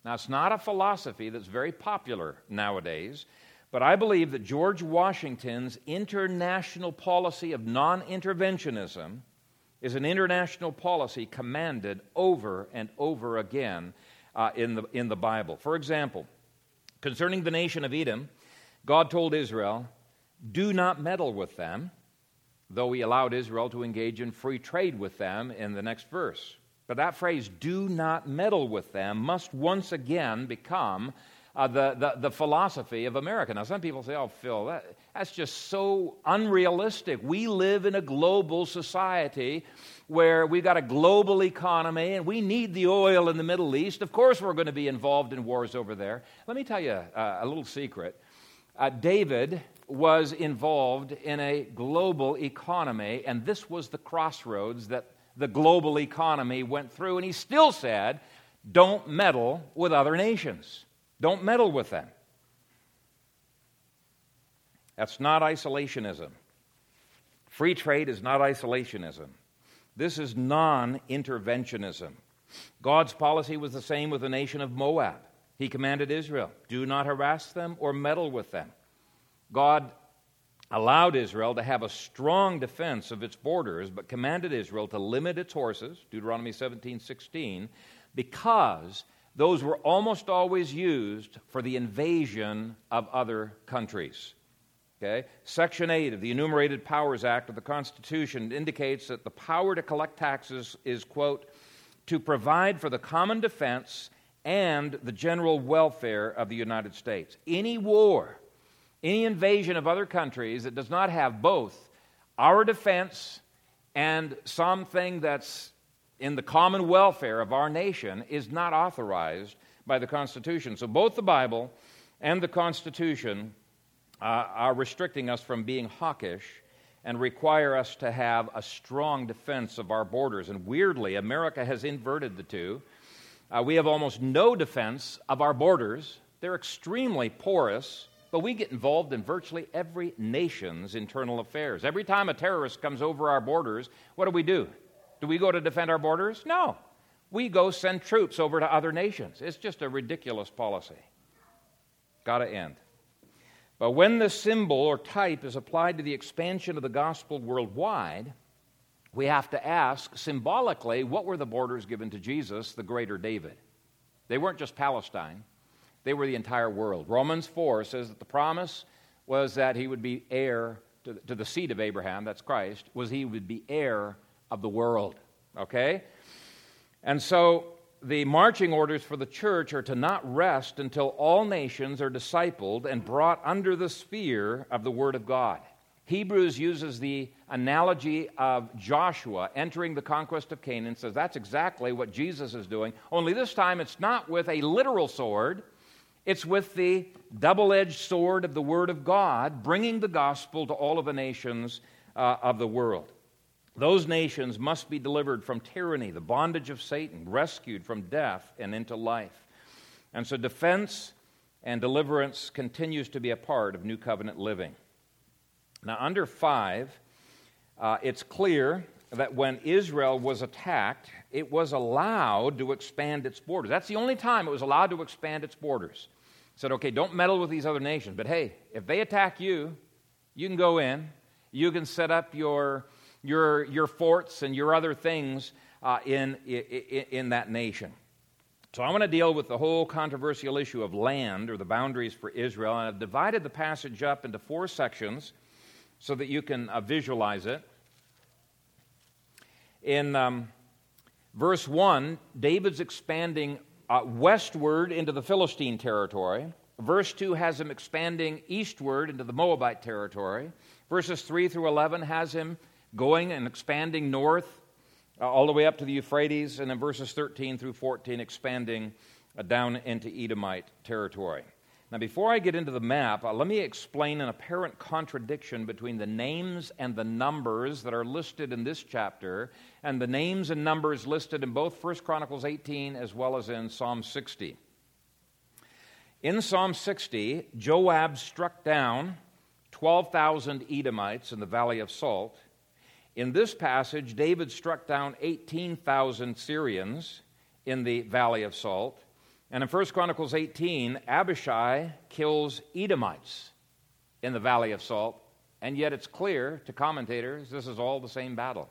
A: Now, it's not a philosophy that's very popular nowadays, but I believe that George Washington's international policy of non interventionism is an international policy commanded over and over again uh, in, the, in the Bible. For example, concerning the nation of Edom, God told Israel, Do not meddle with them, though he allowed Israel to engage in free trade with them in the next verse. But that phrase, do not meddle with them, must once again become uh, the, the, the, philosophy of America. Now, some people say, oh, Phil, that, that's just so unrealistic. We live in a global society where we've got a global economy and we need the oil in the Middle East. Of course, we're going to be involved in wars over there. Let me tell you uh, a little secret. Uh, David was involved in a global economy, and this was the crossroads that the global economy went through, and he still said, Don't meddle with other nations. Don't meddle with them. That's not isolationism. Free trade is not isolationism. This is non interventionism. God's policy was the same with the nation of Moab. He commanded Israel, do not harass them or meddle with them. God allowed Israel to have a strong defense of its borders, but commanded Israel to limit its horses, Deuteronomy 17 16, because those were almost always used for the invasion of other countries. Okay? Section 8 of the Enumerated Powers Act of the Constitution indicates that the power to collect taxes is, quote, to provide for the common defense and the general welfare of the United States. Any war any invasion of other countries that does not have both our defense and something that's in the common welfare of our nation is not authorized by the Constitution. So both the Bible and the Constitution uh, are restricting us from being hawkish and require us to have a strong defense of our borders. And weirdly, America has inverted the two. Uh, we have almost no defense of our borders, they're extremely porous but we get involved in virtually every nation's internal affairs. Every time a terrorist comes over our borders, what do we do? Do we go to defend our borders? No. We go send troops over to other nations. It's just a ridiculous policy. Got to end. But when the symbol or type is applied to the expansion of the gospel worldwide, we have to ask symbolically what were the borders given to Jesus, the greater David? They weren't just Palestine, they were the entire world. Romans 4 says that the promise was that he would be heir to, to the seed of Abraham, that's Christ, was he would be heir of the world. Okay? And so the marching orders for the church are to not rest until all nations are discipled and brought under the sphere of the Word of God. Hebrews uses the analogy of Joshua entering the conquest of Canaan, says that's exactly what Jesus is doing, only this time it's not with a literal sword, it's with the double edged sword of the Word of God, bringing the gospel to all of the nations uh, of the world. Those nations must be delivered from tyranny, the bondage of Satan, rescued from death and into life. And so defense and deliverance continues to be a part of New Covenant living. Now, under 5, uh, it's clear that when Israel was attacked, it was allowed to expand its borders. That's the only time it was allowed to expand its borders. It said, okay, don't meddle with these other nations, but hey, if they attack you, you can go in, you can set up your your, your forts and your other things uh, in, in, in that nation. So I want to deal with the whole controversial issue of land or the boundaries for Israel. And I've divided the passage up into four sections so that you can uh, visualize it. In um, verse 1, David's expanding uh, westward into the Philistine territory. Verse 2 has him expanding eastward into the Moabite territory. Verses 3 through 11 has him going and expanding north uh, all the way up to the Euphrates, and then verses 13 through 14 expanding uh, down into Edomite territory. Now, before I get into the map, uh, let me explain an apparent contradiction between the names and the numbers that are listed in this chapter and the names and numbers listed in both 1 Chronicles 18 as well as in Psalm 60. In Psalm 60, Joab struck down 12,000 Edomites in the Valley of Salt. In this passage, David struck down 18,000 Syrians in the Valley of Salt. And in 1 Chronicles 18, Abishai kills Edomites in the Valley of Salt. And yet it's clear to commentators this is all the same battle.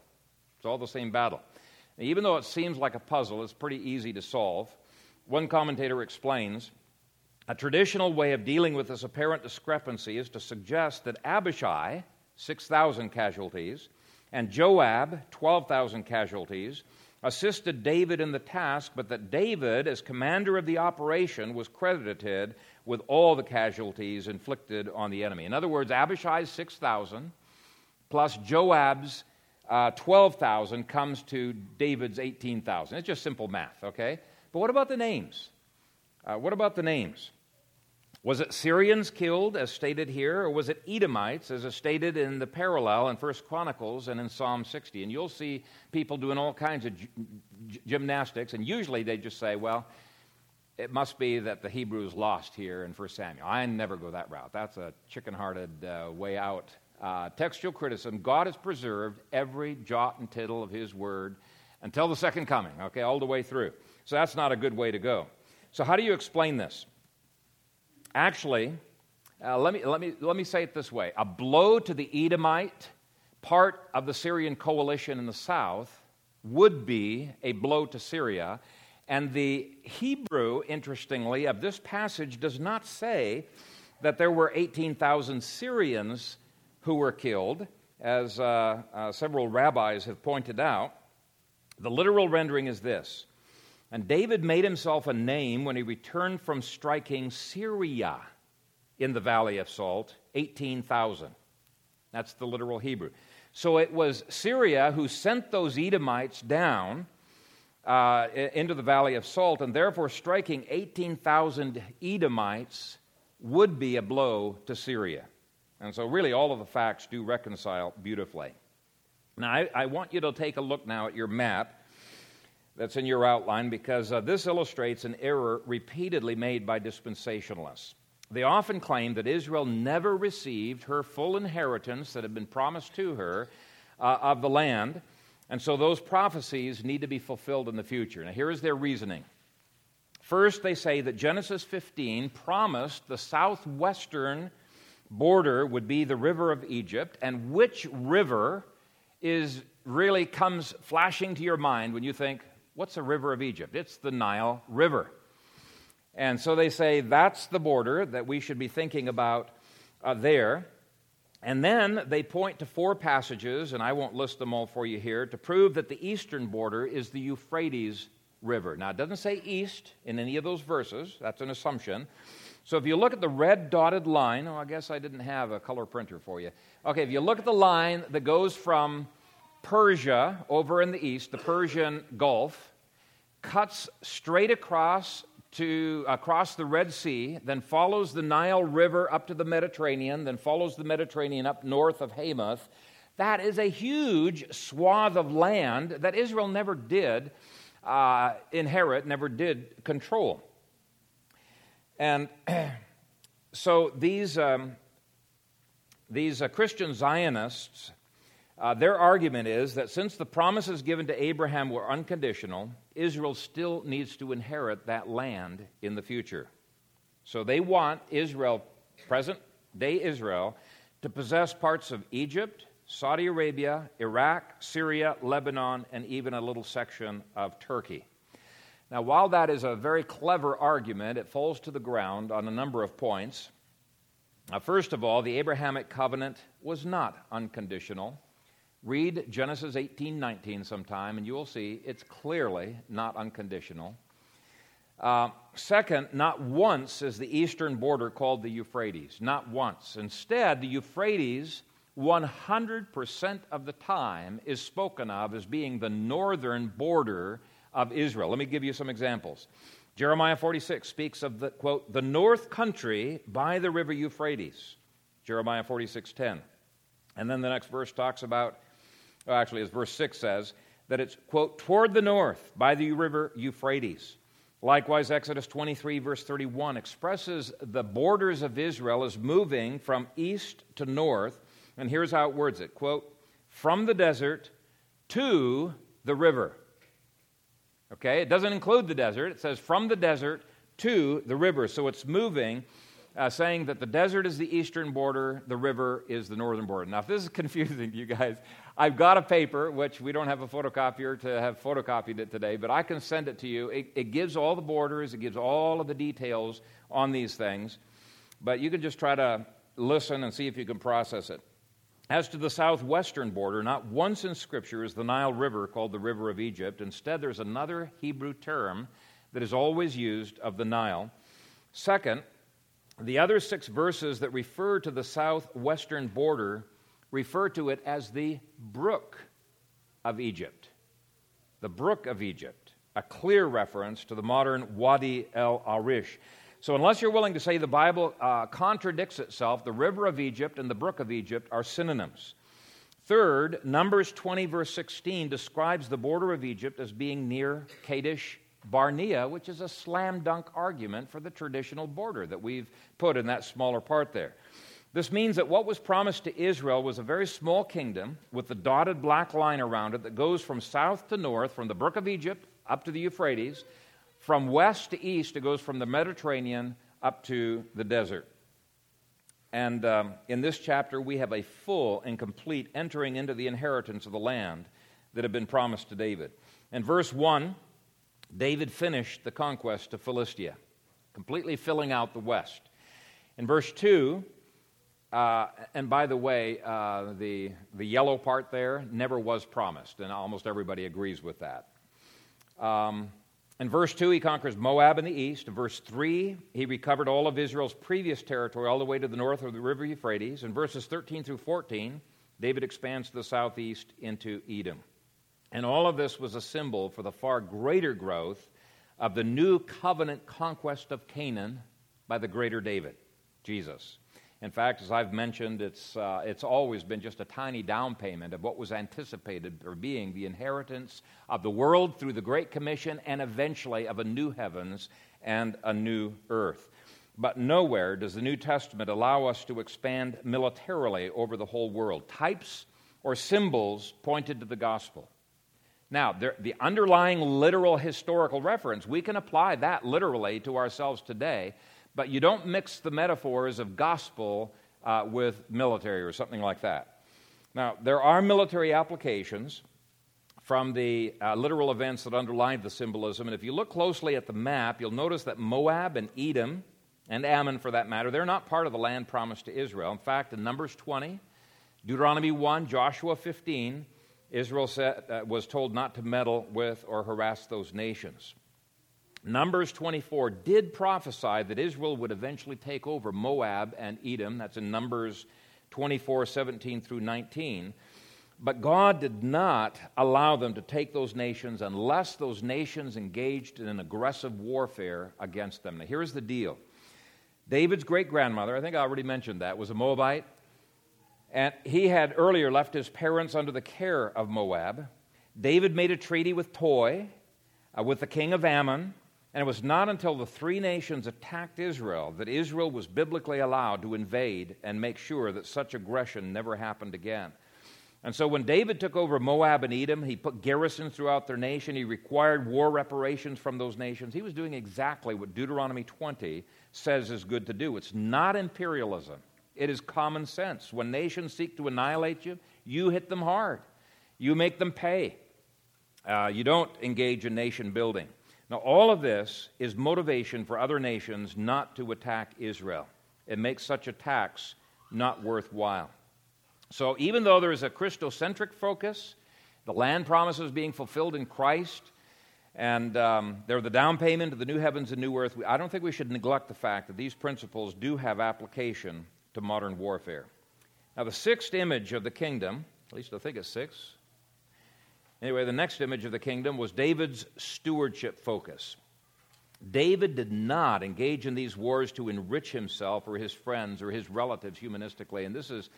A: It's all the same battle. Now, even though it seems like a puzzle, it's pretty easy to solve. One commentator explains a traditional way of dealing with this apparent discrepancy is to suggest that Abishai, 6,000 casualties, and Joab, 12,000 casualties, assisted David in the task, but that David, as commander of the operation, was credited with all the casualties inflicted on the enemy. In other words, Abishai's 6,000 plus Joab's uh, 12,000 comes to David's 18,000. It's just simple math, okay? But what about the names? Uh, what about the names? Was it Syrians killed, as stated here, or was it Edomites, as is stated in the parallel in First Chronicles and in Psalm 60? And you'll see people doing all kinds of gymnastics, and usually they just say, well, it must be that the Hebrews lost here in First Samuel. I never go that route. That's a chicken hearted uh, way out. Uh, textual criticism God has preserved every jot and tittle of His word until the second coming, okay, all the way through. So that's not a good way to go. So, how do you explain this? Actually, uh, let, me, let, me, let me say it this way a blow to the Edomite part of the Syrian coalition in the south would be a blow to Syria. And the Hebrew, interestingly, of this passage does not say that there were 18,000 Syrians who were killed, as uh, uh, several rabbis have pointed out. The literal rendering is this and David made himself a name when he returned from striking Syria in the Valley of Salt, 18,000. That's the literal Hebrew. So it was Syria who sent those Edomites down uh, into the Valley of Salt, and therefore striking 18,000 Edomites would be a blow to Syria. And so, really, all of the facts do reconcile beautifully. Now, I, I want you to take a look now at your map that's in your outline because uh, this illustrates an error repeatedly made by dispensationalists. They often claim that Israel never received her full inheritance that had been promised to her uh, of the land, and so those prophecies need to be fulfilled in the future. Now, here is their reasoning. First, they say that Genesis 15 promised the southwestern border would be the river of Egypt, and which river is really comes flashing to your mind when you think What's the river of Egypt? It's the Nile River. And so they say that's the border that we should be thinking about uh, there. And then they point to four passages, and I won't list them all for you here, to prove that the eastern border is the Euphrates River. Now, it doesn't say east in any of those verses, that's an assumption. So if you look at the red dotted line, oh, I guess I didn't have a color printer for you. Okay, if you look at the line that goes from Persia over in the east, the Persian Gulf, cuts straight across to across the Red Sea, then follows the Nile River up to the Mediterranean, then follows the Mediterranean up north of Hamath. That is a huge swath of land that Israel never did uh, inherit, never did control. And (clears throat) so these, um, these uh, Christian Zionists, uh, their argument is that since the promises given to Abraham were unconditional, Israel still needs to inherit that land in the future. So they want Israel, present day Israel, to possess parts of Egypt, Saudi Arabia, Iraq, Syria, Lebanon, and even a little section of Turkey. Now, while that is a very clever argument, it falls to the ground on a number of points. Now, first of all, the Abrahamic covenant was not unconditional. Read Genesis 18 19 sometime, and you will see it's clearly not unconditional. Uh, second, not once is the eastern border called the Euphrates. Not once. Instead, the Euphrates, 100% of the time, is spoken of as being the northern border of Israel. Let me give you some examples. Jeremiah 46 speaks of the quote, the north country by the river Euphrates. Jeremiah 46:10. And then the next verse talks about well, actually as verse 6 says that it's quote toward the north by the river Euphrates. Likewise Exodus 23 verse 31 expresses the borders of Israel as moving from east to north and here's how it words it quote from the desert to the river Okay, it doesn't include the desert. It says from the desert to the river. So it's moving, uh, saying that the desert is the eastern border, the river is the northern border. Now, if this is (laughs) confusing to you guys, I've got a paper, which we don't have a photocopier to have photocopied it today, but I can send it to you. It, it gives all the borders, it gives all of the details on these things, but you can just try to listen and see if you can process it. As to the southwestern border, not once in Scripture is the Nile River called the River of Egypt. Instead, there's another Hebrew term that is always used of the Nile. Second, the other six verses that refer to the southwestern border refer to it as the brook of Egypt. The brook of Egypt, a clear reference to the modern Wadi el Arish. So, unless you're willing to say the Bible uh, contradicts itself, the river of Egypt and the brook of Egypt are synonyms. Third, Numbers 20, verse 16, describes the border of Egypt as being near Kadesh Barnea, which is a slam dunk argument for the traditional border that we've put in that smaller part there. This means that what was promised to Israel was a very small kingdom with the dotted black line around it that goes from south to north, from the brook of Egypt up to the Euphrates, from west to east, it goes from the Mediterranean up to the desert. And um, in this chapter, we have a full and complete entering into the inheritance of the land that had been promised to David. In verse 1, David finished the conquest of Philistia, completely filling out the west. In verse 2, uh, and by the way, uh, the, the yellow part there never was promised, and almost everybody agrees with that. Um, in verse 2, he conquers Moab in the east. In verse 3, he recovered all of Israel's previous territory all the way to the north of the river Euphrates. In verses 13 through 14, David expands to the southeast into Edom. And all of this was a symbol for the far greater growth of the new covenant conquest of Canaan by the greater David, Jesus. In fact, as I've mentioned, it's, uh, it's always been just a tiny down payment of what was anticipated for being the inheritance of the world through the Great Commission and eventually of a new heavens and a new earth. But nowhere does the New Testament allow us to expand militarily over the whole world. Types or symbols pointed to the gospel. Now, the underlying literal historical reference, we can apply that literally to ourselves today but you don't mix the metaphors of gospel uh, with military or something like that. Now, there are military applications from the uh, literal events that underlie the symbolism. And if you look closely at the map, you'll notice that Moab and Edom, and Ammon for that matter, they're not part of the land promised to Israel. In fact, in Numbers 20, Deuteronomy 1, Joshua 15, Israel said, uh, was told not to meddle with or harass those nations. Numbers 24 did prophesy that Israel would eventually take over Moab and Edom. That's in Numbers 24, 17 through 19. But God did not allow them to take those nations unless those nations engaged in an aggressive warfare against them. Now, here's the deal David's great grandmother, I think I already mentioned that, was a Moabite. And he had earlier left his parents under the care of Moab. David made a treaty with Toi, uh, with the king of Ammon, and it was not until the three nations attacked Israel that Israel was biblically allowed to invade and make sure that such aggression never happened again. And so when David took over Moab and Edom, he put garrisons throughout their nation. He required war reparations from those nations. He was doing exactly what Deuteronomy 20 says is good to do. It's not imperialism, it is common sense. When nations seek to annihilate you, you hit them hard, you make them pay. Uh, you don't engage in nation building. Now, all of this is motivation for other nations not to attack Israel. It makes such attacks not worthwhile. So, even though there is a Christocentric focus, the land promises being fulfilled in Christ, and um, they're the down payment of the new heavens and new earth, I don't think we should neglect the fact that these principles do have application to modern warfare. Now, the sixth image of the kingdom, at least I think it's six, Anyway, the next image of the kingdom was David's stewardship focus. David did not engage in these wars to enrich himself or his friends or his relatives humanistically, and this is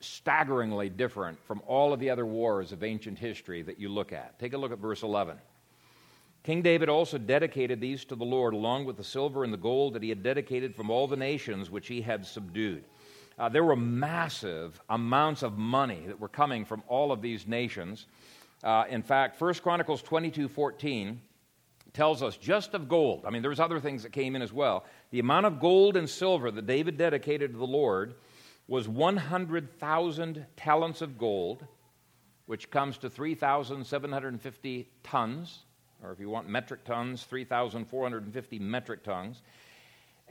A: staggeringly different from all of the other wars of ancient history that you look at. Take a look at verse 11. King David also dedicated these to the Lord, along with the silver and the gold that he had dedicated from all the nations which he had subdued. Uh, there were massive amounts of money that were coming from all of these nations. Uh, in fact, 1 Chronicles 22 14 tells us just of gold, I mean, there's other things that came in as well. The amount of gold and silver that David dedicated to the Lord was 100,000 talents of gold, which comes to 3,750 tons, or if you want metric tons, 3,450 metric tons.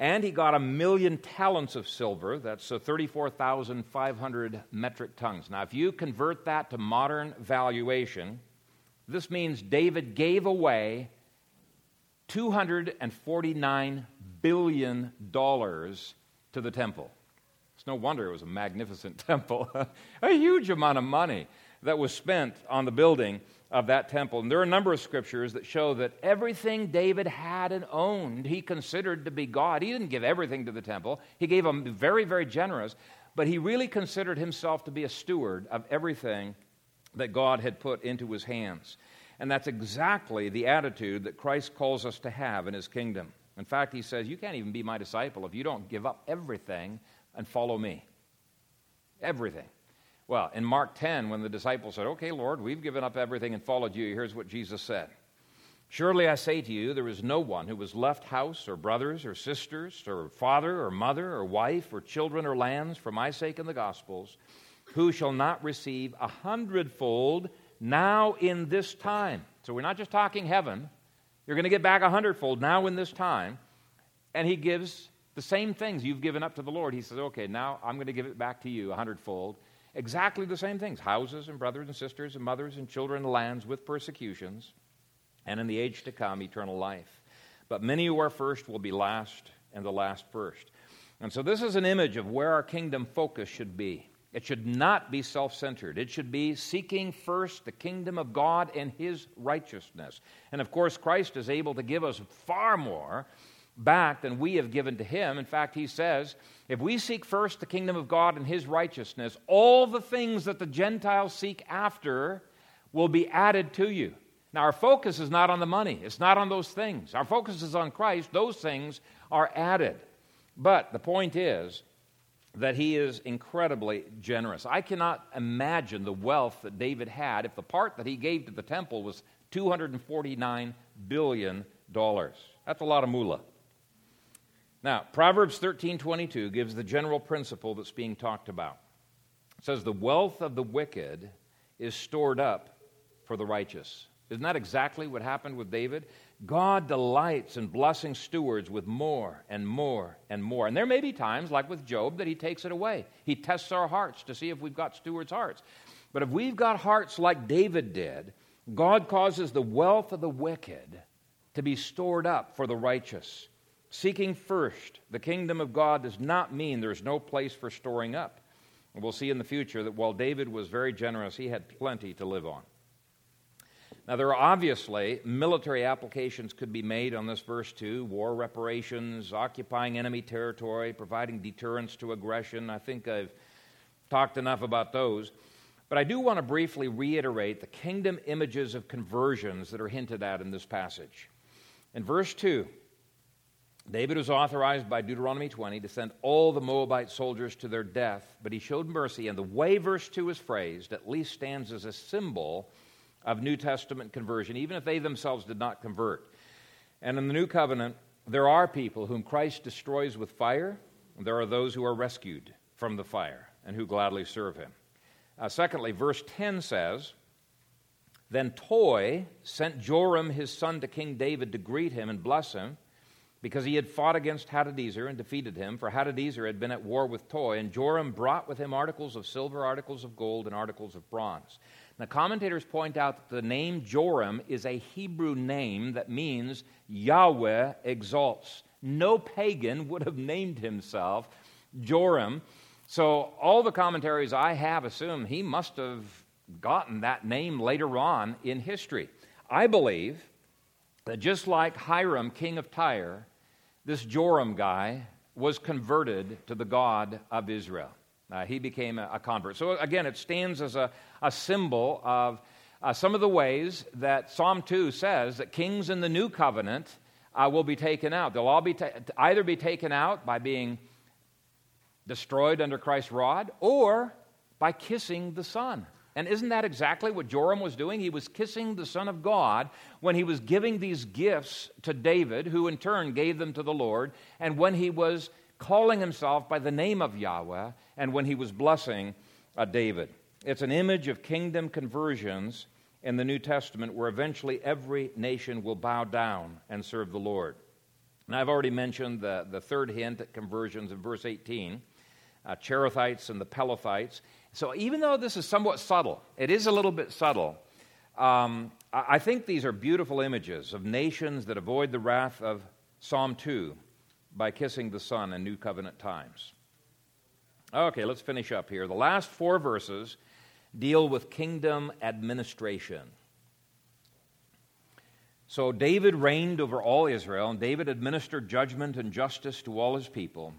A: And he got a million talents of silver. That's uh, 34,500 metric tons. Now, if you convert that to modern valuation, this means David gave away $249 billion to the temple. It's no wonder it was a magnificent (laughs) temple. a huge amount of money that was spent on the building of that temple. And there are a number of scriptures that show that everything David had and owned, he considered to be God. He didn't give everything to the temple, he gave them very, very generous, but he really considered himself to be a steward of everything that God had put into his hands. And that's exactly the attitude that Christ calls us to have in his kingdom. In fact, he says, You can't even be my disciple if you don't give up everything and follow me. Everything. Well, in Mark 10, when the disciples said, Okay, Lord, we've given up everything and followed you, here's what Jesus said Surely I say to you, there is no one who has left house or brothers or sisters or father or mother or wife or children or lands for my sake in the Gospels who shall not receive a hundredfold now in this time. So we're not just talking heaven. You're going to get back a hundredfold now in this time. And he gives the same things you've given up to the Lord. He says, okay, now I'm going to give it back to you a hundredfold. Exactly the same things houses and brothers and sisters and mothers and children and lands with persecutions, and in the age to come, eternal life. But many who are first will be last, and the last first. And so, this is an image of where our kingdom focus should be. It should not be self centered. It should be seeking first the kingdom of God and His righteousness. And of course, Christ is able to give us far more back than we have given to him. In fact, he says, if we seek first the kingdom of God and his righteousness, all the things that the Gentiles seek after will be added to you. Now, our focus is not on the money, it's not on those things. Our focus is on Christ. Those things are added. But the point is that he is incredibly generous. I cannot imagine the wealth that David had if the part that he gave to the temple was $249 billion. That's a lot of moolah. Now, Proverbs 13:22 gives the general principle that's being talked about. It says the wealth of the wicked is stored up for the righteous. Isn't that exactly what happened with David? God delights in blessing stewards with more and more and more. And there may be times, like with Job, that he takes it away. He tests our hearts to see if we've got stewards' hearts. But if we've got hearts like David did, God causes the wealth of the wicked to be stored up for the righteous. Seeking first the kingdom of God does not mean there's no place for storing up. And we'll see in the future that while David was very generous, he had plenty to live on. Now, there are obviously military applications could be made on this verse too war reparations, occupying enemy territory, providing deterrence to aggression. I think I've talked enough about those. But I do want to briefly reiterate the kingdom images of conversions that are hinted at in this passage. In verse 2, David was authorized by Deuteronomy 20 to send all the Moabite soldiers to their death, but he showed mercy. And the way verse 2 is phrased at least stands as a symbol of New Testament conversion, even if they themselves did not convert. And in the New Covenant, there are people whom Christ destroys with fire, and there are those who are rescued from the fire and who gladly serve him. Uh, secondly, verse 10 says, Then Toi sent Joram his son to King David to greet him and bless him because he had fought against Hadadezer and defeated him, for Hadadezer had been at war with Toi, and Joram brought with him articles of silver, articles of gold, and articles of bronze. Now, commentators point out that the name Joram is a Hebrew name that means Yahweh exalts. No pagan would have named himself Joram. So, all the commentaries I have assume he must have gotten that name later on in history. I believe that just like Hiram, king of Tyre, this Joram guy was converted to the God of Israel. Uh, he became a, a, convert. So, again, it stands as a, a symbol of uh, some of the ways that Psalm 2 says that kings in the new covenant uh, will be taken out. They'll all be ta- either be taken out by being destroyed under Christ's rod or by kissing the Son. And isn't that exactly what Joram was doing? He was kissing the Son of God when he was giving these gifts to David, who in turn gave them to the Lord, and when he was calling himself by the name of Yahweh, and when he was blessing uh, David. It's an image of kingdom conversions in the New Testament where eventually every nation will bow down and serve the Lord. And I've already mentioned the, the third hint at conversions in verse 18 uh, Cherethites and the Pelethites. So even though this is somewhat subtle, it is a little bit subtle. Um, I think these are beautiful images of nations that avoid the wrath of Psalm 2 by kissing the Son in New Covenant times. Okay, let's finish up here. The last four verses deal with kingdom administration. So David reigned over all Israel, and David administered judgment and justice to all his people.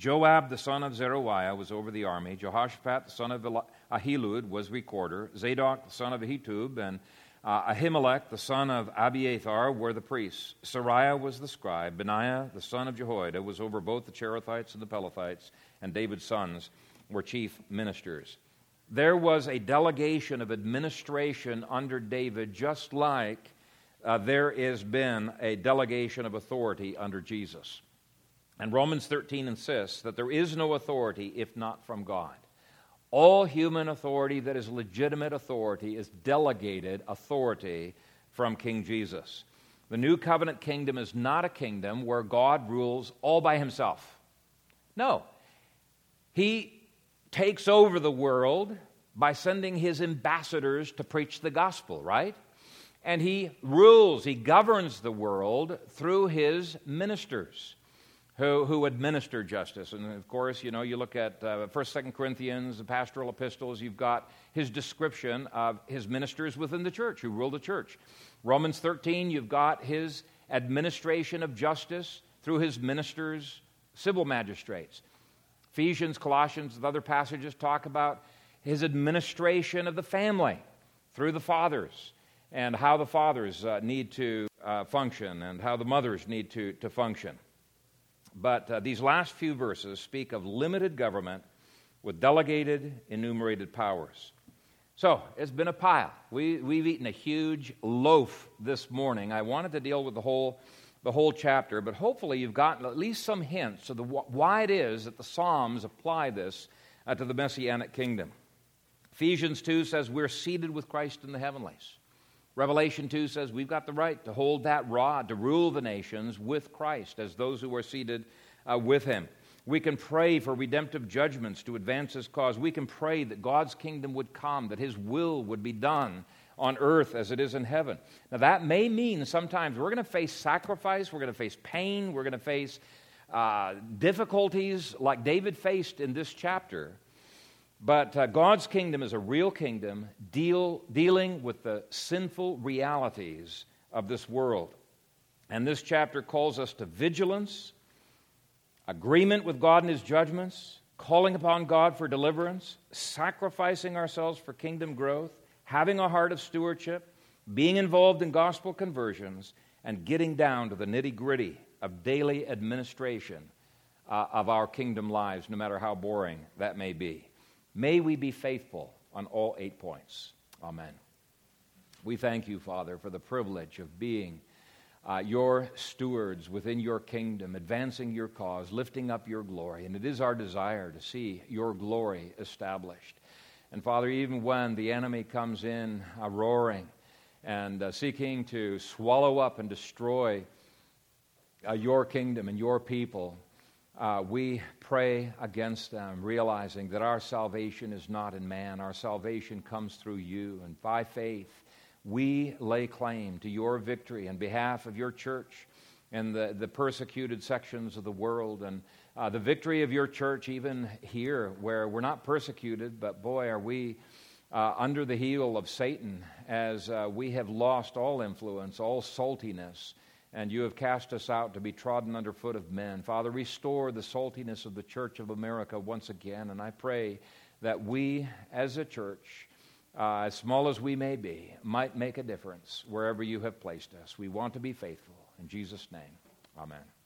A: Joab, the son of Zeruiah, was over the army. Jehoshaphat, the son of Ahilud, was recorder. Zadok, the son of Ahitub, and uh, Ahimelech, the son of Abiathar, were the priests. Seraiah was the scribe. Benaiah, the son of Jehoiada, was over both the Cherethites and the Pelethites, and David's sons were chief ministers. There was a delegation of administration under David, just like uh, there has been a delegation of authority under Jesus. And Romans 13 insists that there is no authority if not from God. All human authority that is legitimate authority is delegated authority from King Jesus. The new covenant kingdom is not a kingdom where God rules all by himself. No. He takes over the world by sending his ambassadors to preach the gospel, right? And he rules, he governs the world through his ministers who, who administer justice. And of course, you know, you look at uh, 1st, 2nd Corinthians, the pastoral epistles, you've got his description of his ministers within the church who rule the church. Romans 13, you've got his administration of justice through his ministers, civil magistrates. Ephesians, Colossians, and other passages talk about his administration of the family through the fathers and how the fathers uh, need to uh, function and how the mothers need to, to function. But uh, these last few verses speak of limited government with delegated, enumerated powers. So it's been a pile. We, we've eaten a huge loaf this morning. I wanted to deal with the whole, the whole chapter, but hopefully you've gotten at least some hints of the, why it is that the Psalms apply this uh, to the Messianic kingdom. Ephesians 2 says we're seated with Christ in the heavenlies. Revelation 2 says we've got the right to hold that rod, to rule the nations with Christ as those who are seated uh, with him. We can pray for redemptive judgments to advance his cause. We can pray that God's kingdom would come, that his will would be done on earth as it is in heaven. Now, that may mean sometimes we're going to face sacrifice, we're going to face pain, we're going to face uh, difficulties like David faced in this chapter. But uh, God's kingdom is a real kingdom deal, dealing with the sinful realities of this world. And this chapter calls us to vigilance, agreement with God and His judgments, calling upon God for deliverance, sacrificing ourselves for kingdom growth, having a heart of stewardship, being involved in gospel conversions, and getting down to the nitty gritty of daily administration uh, of our kingdom lives, no matter how boring that may be. May we be faithful on all eight points. Amen. We thank you, Father, for the privilege of being uh, your stewards within your kingdom, advancing your cause, lifting up your glory. And it is our desire to see your glory established. And Father, even when the enemy comes in uh, roaring and uh, seeking to swallow up and destroy uh, your kingdom and your people, uh, we pray against them, realizing that our salvation is not in man. Our salvation comes through you. And by faith, we lay claim to your victory on behalf of your church and the, the persecuted sections of the world. And uh, the victory of your church, even here, where we're not persecuted, but boy, are we. Uh, under the heel of Satan, as uh, we have lost all influence, all saltiness, and you have cast us out to be trodden underfoot of men. Father, restore the saltiness of the Church of America once again, and I pray that we as a church, uh, as small as we may be, might make a difference wherever you have placed us. We want to be faithful. In Jesus' name, amen.